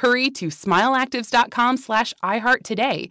Hurry to smileactives.com slash iHeart today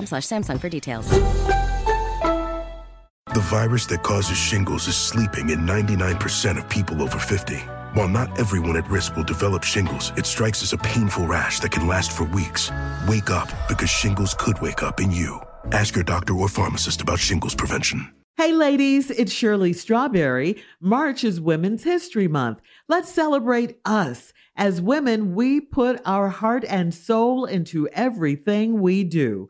slash Samsung for details. The virus that causes shingles is sleeping in 99% of people over 50. While not everyone at risk will develop shingles, it strikes as a painful rash that can last for weeks. Wake up because shingles could wake up in you. Ask your doctor or pharmacist about shingles prevention. Hey, ladies, it's Shirley Strawberry. March is Women's History Month. Let's celebrate us. As women, we put our heart and soul into everything we do.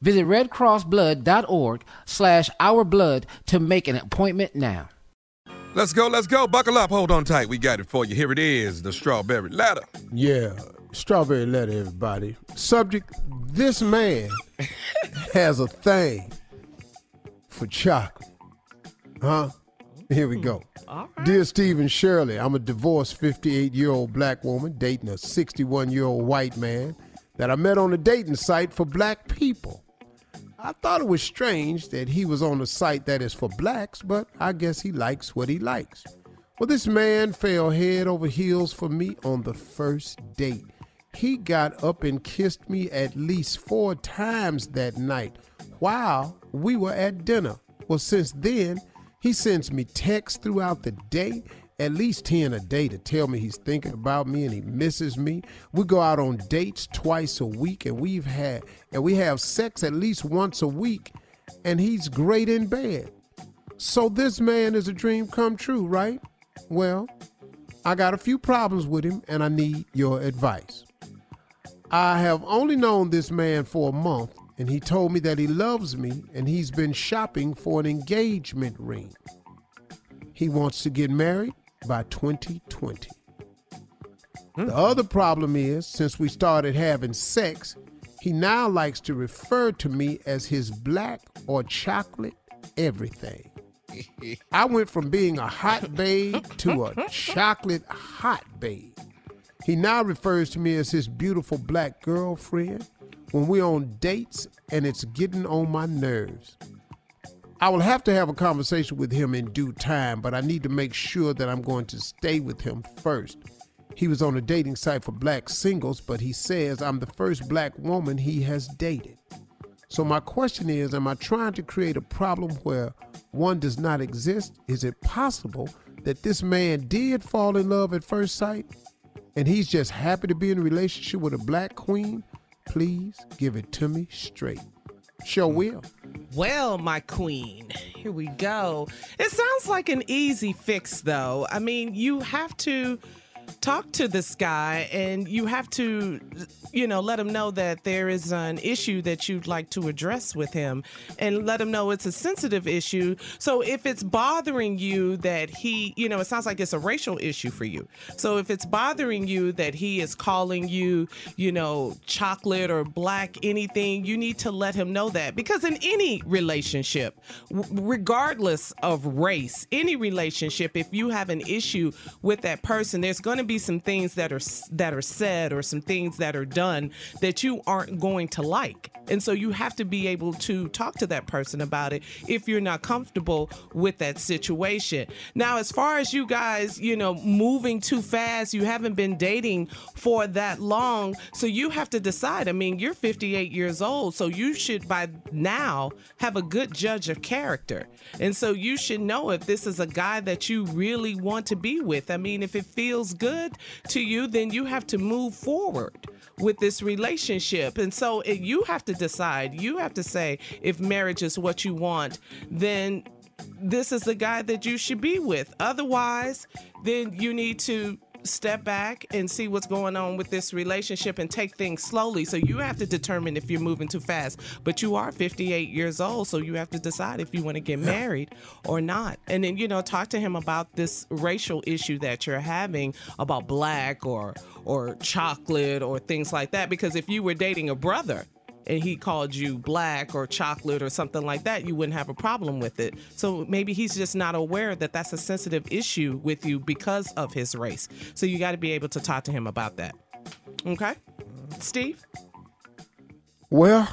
Visit redcrossblood.org slash ourblood to make an appointment now. Let's go, let's go. Buckle up. Hold on tight. We got it for you. Here it is the strawberry letter. Yeah, strawberry letter, everybody. Subject This man has a thing for chocolate. Huh? Here we go. Mm, Dear Stephen Shirley, I'm a divorced 58 year old black woman dating a 61 year old white man that I met on a dating site for black people. I thought it was strange that he was on a site that is for blacks, but I guess he likes what he likes. Well, this man fell head over heels for me on the first date. He got up and kissed me at least four times that night while we were at dinner. Well, since then, he sends me texts throughout the day at least 10 a day to tell me he's thinking about me and he misses me. We go out on dates twice a week and we've had and we have sex at least once a week and he's great in bed. So this man is a dream come true, right? Well, I got a few problems with him and I need your advice. I have only known this man for a month and he told me that he loves me and he's been shopping for an engagement ring. He wants to get married by 2020. Hmm. The other problem is, since we started having sex, he now likes to refer to me as his black or chocolate everything. I went from being a hot babe to a chocolate hot babe. He now refers to me as his beautiful black girlfriend when we're on dates, and it's getting on my nerves. I will have to have a conversation with him in due time, but I need to make sure that I'm going to stay with him first. He was on a dating site for black singles, but he says I'm the first black woman he has dated. So, my question is Am I trying to create a problem where one does not exist? Is it possible that this man did fall in love at first sight and he's just happy to be in a relationship with a black queen? Please give it to me straight. Sure will. Well, my queen, here we go. It sounds like an easy fix, though. I mean, you have to talk to this guy and you have to you know let him know that there is an issue that you'd like to address with him and let him know it's a sensitive issue. So if it's bothering you that he you know it sounds like it's a racial issue for you. So if it's bothering you that he is calling you you know chocolate or black anything you need to let him know that. Because in any relationship regardless of race any relationship if you have an issue with that person there's going to be some things that are that are said or some things that are done that you aren't going to like. And so you have to be able to talk to that person about it if you're not comfortable with that situation. Now, as far as you guys, you know, moving too fast, you haven't been dating for that long. So you have to decide. I mean, you're 58 years old, so you should by now have a good judge of character. And so you should know if this is a guy that you really want to be with. I mean, if it feels good to you, then you have to move forward with this relationship. And so it, you have to decide, you have to say if marriage is what you want, then this is the guy that you should be with. Otherwise, then you need to step back and see what's going on with this relationship and take things slowly. So you have to determine if you're moving too fast. But you are 58 years old, so you have to decide if you want to get married or not. And then, you know, talk to him about this racial issue that you're having about black or or chocolate or things like that because if you were dating a brother and he called you black or chocolate or something like that, you wouldn't have a problem with it. So maybe he's just not aware that that's a sensitive issue with you because of his race. So you got to be able to talk to him about that. Okay? Steve? Well,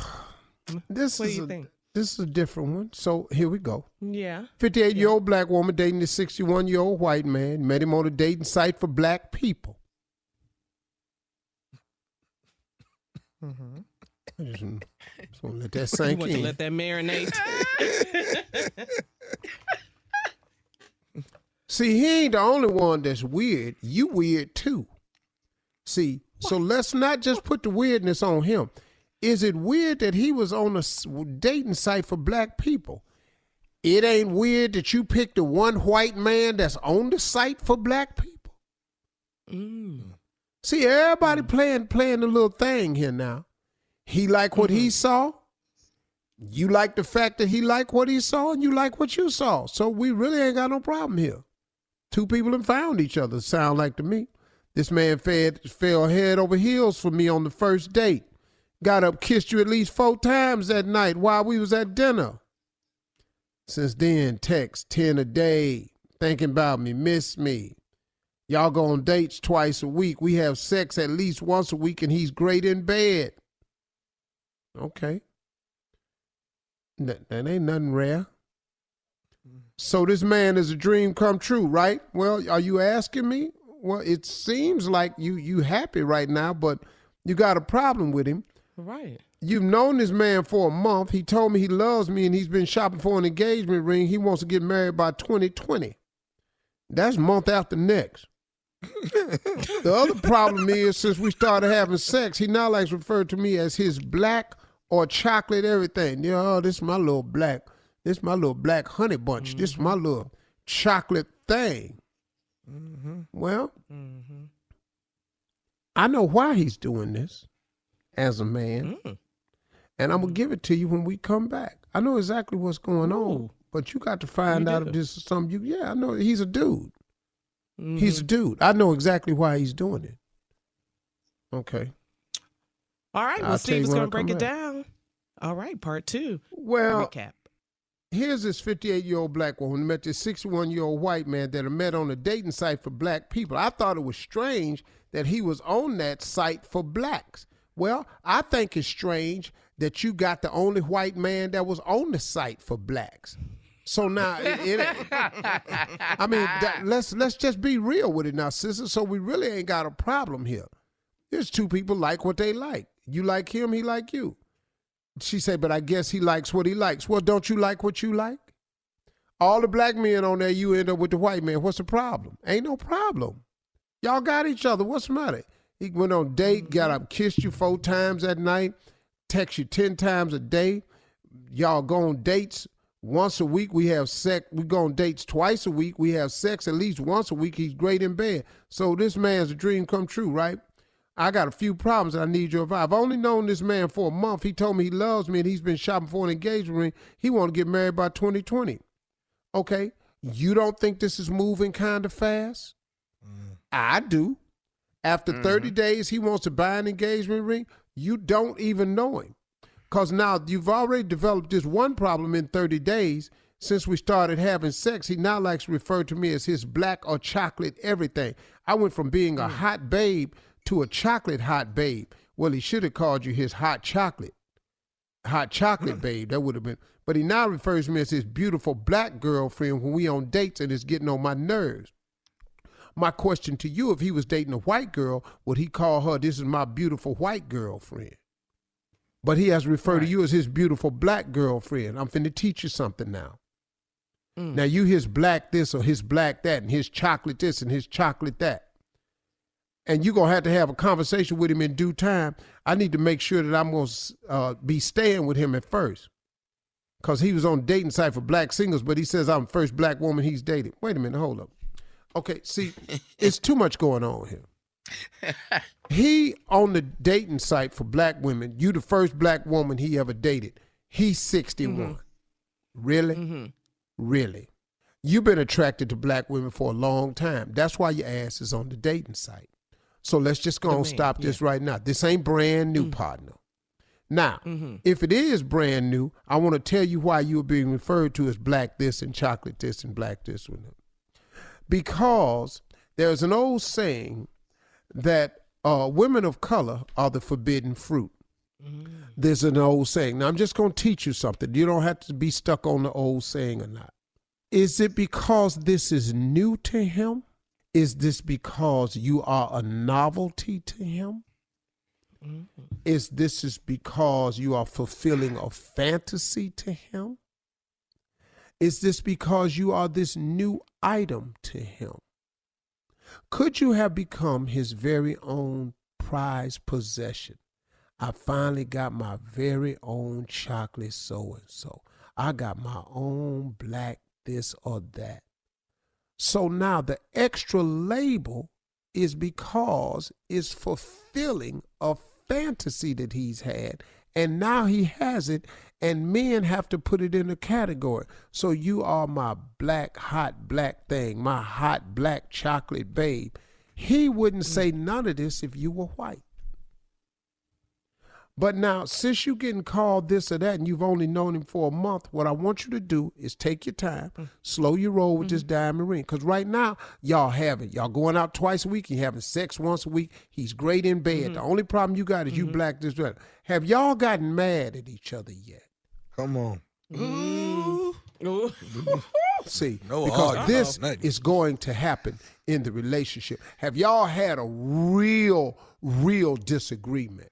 this What is a, think? this is a different one. So here we go. Yeah. 58 year old black woman dating a 61 year old white man. Met him on a dating site for black people. Mm-hmm. I mm-hmm. just, just want to let that You sink want to in. let that marinate? See, he ain't the only one that's weird. You weird too. See, so let's not just put the weirdness on him. Is it weird that he was on a dating site for black people? It ain't weird that you picked the one white man that's on the site for black people. Mm. See, everybody mm. playing playing the little thing here now. He like what he mm-hmm. saw. You like the fact that he like what he saw, and you like what you saw. So we really ain't got no problem here. Two people have found each other, sound like to me. This man fed, fell head over heels for me on the first date. Got up, kissed you at least four times that night while we was at dinner. Since then, text 10 a day, thinking about me, miss me. Y'all go on dates twice a week. We have sex at least once a week, and he's great in bed. Okay. That, that ain't nothing rare. So this man is a dream come true, right? Well, are you asking me? Well, it seems like you you happy right now, but you got a problem with him. right. You've known this man for a month. He told me he loves me and he's been shopping for an engagement ring. He wants to get married by 2020. That's month after next. the other problem is since we started having sex, he now likes to refer to me as his black or chocolate everything. Yeah, oh, this is my little black. This is my little black honey bunch. This is my little chocolate thing. Mm-hmm. Well, mm-hmm. I know why he's doing this as a man. And I'm gonna give it to you when we come back. I know exactly what's going on, but you got to find You out do. if this is something you. Yeah, I know he's a dude. He's a dude. I know exactly why he's doing it. Okay. All right. Well, I'll Steve is going to break it down. All right. Part two. Well, Recap. here's this 58 year old black woman who met this 61 year old white man that met on a dating site for black people. I thought it was strange that he was on that site for blacks. Well, I think it's strange that you got the only white man that was on the site for blacks. So now, it, it- I mean, that, let's let's just be real with it now, sister. So we really ain't got a problem here. There's two people like what they like. You like him, he like you. She said, but I guess he likes what he likes. Well, don't you like what you like? All the black men on there, you end up with the white man. What's the problem? Ain't no problem. Y'all got each other. What's the matter? He went on date, got up, kissed you four times at night, text you ten times a day. Y'all go on dates Once a week we have sex. We go on dates twice a week. We have sex at least once a week. He's great in bed. So this man's a dream come true, right? I got a few problems that I need your advice. I've only known this man for a month. He told me he loves me and he's been shopping for an engagement ring. He want to get married by 2020. Okay, you don't think this is moving kind of fast? Mm. I do. After mm-hmm. 30 days, he wants to buy an engagement ring. You don't even know him. Because now you've already developed this one problem in 30 days. Since we started having sex, he now likes to refer to me as his black or chocolate everything. I went from being a mm. hot babe to a chocolate hot babe. Well, he should have called you his hot chocolate. Hot chocolate babe. That would have been. But he now refers to me as his beautiful black girlfriend when we on dates and it's getting on my nerves. My question to you, if he was dating a white girl, would he call her, this is my beautiful white girlfriend? But he has referred to you as his beautiful black girlfriend. I'm finna teach you something now. Mm. Now you his black this or his black that and his chocolate this and his chocolate that. And you're gonna have to have a conversation with him in due time. I need to make sure that I'm gonna uh, be staying with him at first. Cause he was on dating site for black singles, but he says I'm the first black woman he's dated. Wait a minute, hold up. Okay, see, it's too much going on here. he on the dating site for black women. You the first black woman he ever dated. He's 61. Really? Really? You've been attracted to black women for a long time. That's why your ass is on the dating site. So let's just go and stop this right now. This ain't brand new, partner. Now, Mm-hmm. if it is brand new, I want to tell you why you are being referred to as black this and chocolate this and black this one. Because there's an old saying that uh, women of color are the forbidden fruit. There's an old saying. Now, I'm just going to teach you something. You don't have to be stuck on the old saying or not. Is it because this is new to him? Is this because you are a novelty to him? Mm-hmm. Is this is because you are fulfilling a fantasy to him? Is this because you are this new item to him? Could you have become his very own prized possession? I finally got my very own chocolate so and so. I got my own black this or that. So now the extra label is because it's fulfilling a fantasy that he's had. And now he has it, and men have to put it in a category. So you are my black, hot black thing, my hot black chocolate babe. He wouldn't mm. say none of this if you were white. But now, since you're getting called this or that and you've only known him for a month, what I want you to do is take your time, mm. slow your roll with this mm-hmm. diamond ring. Because right now, y'all have it. Y'all going out twice a week, you having sex once a week. He's great in bed. Mm-hmm. The only problem you got is you mm-hmm. black this, that. Have y'all gotten mad at each other yet? Come on. See, No because argument, this nothing. is going to happen in the relationship. Have y'all had a real, real disagreement?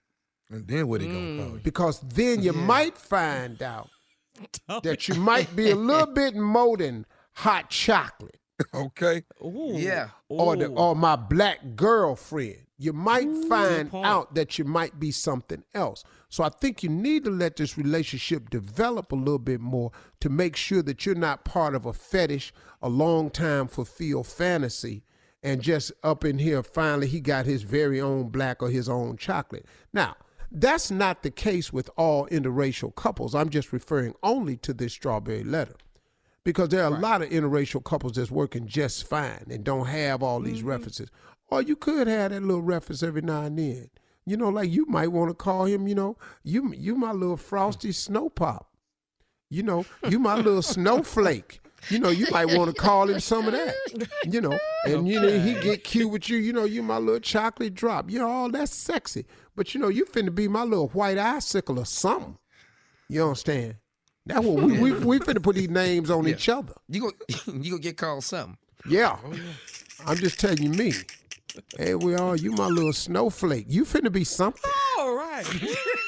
And then what he gonna call you? Because then you might find out that you might be a little bit more than hot chocolate Okay. Yeah. or the, or my black girlfriend. You might find out that you might be something else. So I think you need to let this relationship develop a little bit more to make sure that you're not part of a fetish, a long time fulfilled fantasy, and just up in here finally he got his very own black or his own chocolate. Now, that's not the case with all interracial couples. I'm just referring only to this strawberry letter because there are a lot of interracial couples that's working just fine and don't have all these mm-hmm. references. Or you could have that little reference every now and then. You know, like you might want to call him, you know, you you my little hmm. frosty snow pop. You know, you my little snowflake. You know, you might want to call him some of that. You know, and you know he get cute with you. You know, you my little chocolate drop. You know, all that's sexy. But you know, you finna be my little white icicle or something. You understand? That's what we we, we finna put these names on each other. You go you gonna get called something. Yeah. I'm just telling you me. Hey, we are. You my little snowflake. You finna be something. All right.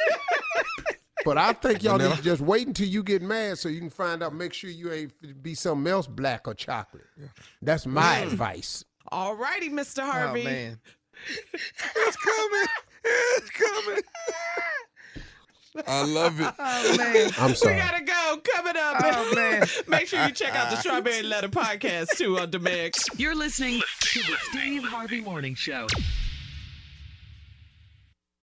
But I think y'all need to just wait until you get mad so you can find out. Make sure you ain't be something else, black or chocolate. That's my mm. advice. All righty, Mr. Harvey. Oh Harvey. man. It's coming. It's coming. I love it. Oh man. I'm sorry. We gotta go. Coming up. Oh, man. Make sure you check out the ah. Strawberry Letter podcast too on Demix. You're listening to the Steve Harvey Morning Show.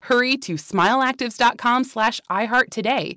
Hurry to smileactives.com slash iHeart today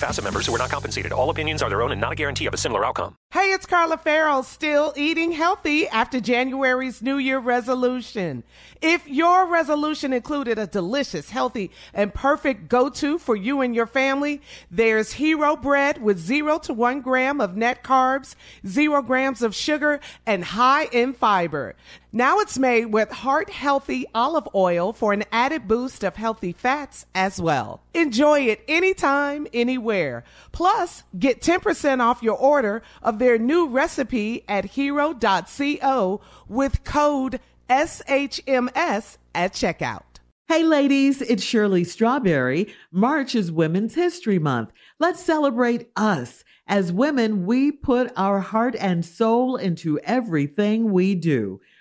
Facet members who are not compensated. All opinions are their own and not a guarantee of a similar outcome. Hey, it's Carla Ferrell, still eating healthy after January's New Year resolution. If your resolution included a delicious, healthy, and perfect go to for you and your family, there's Hero Bread with zero to one gram of net carbs, zero grams of sugar, and high in fiber. Now it's made with heart healthy olive oil for an added boost of healthy fats as well. Enjoy it anytime, anywhere. Plus, get 10% off your order of their new recipe at hero.co with code SHMS at checkout. Hey, ladies, it's Shirley Strawberry. March is Women's History Month. Let's celebrate us. As women, we put our heart and soul into everything we do.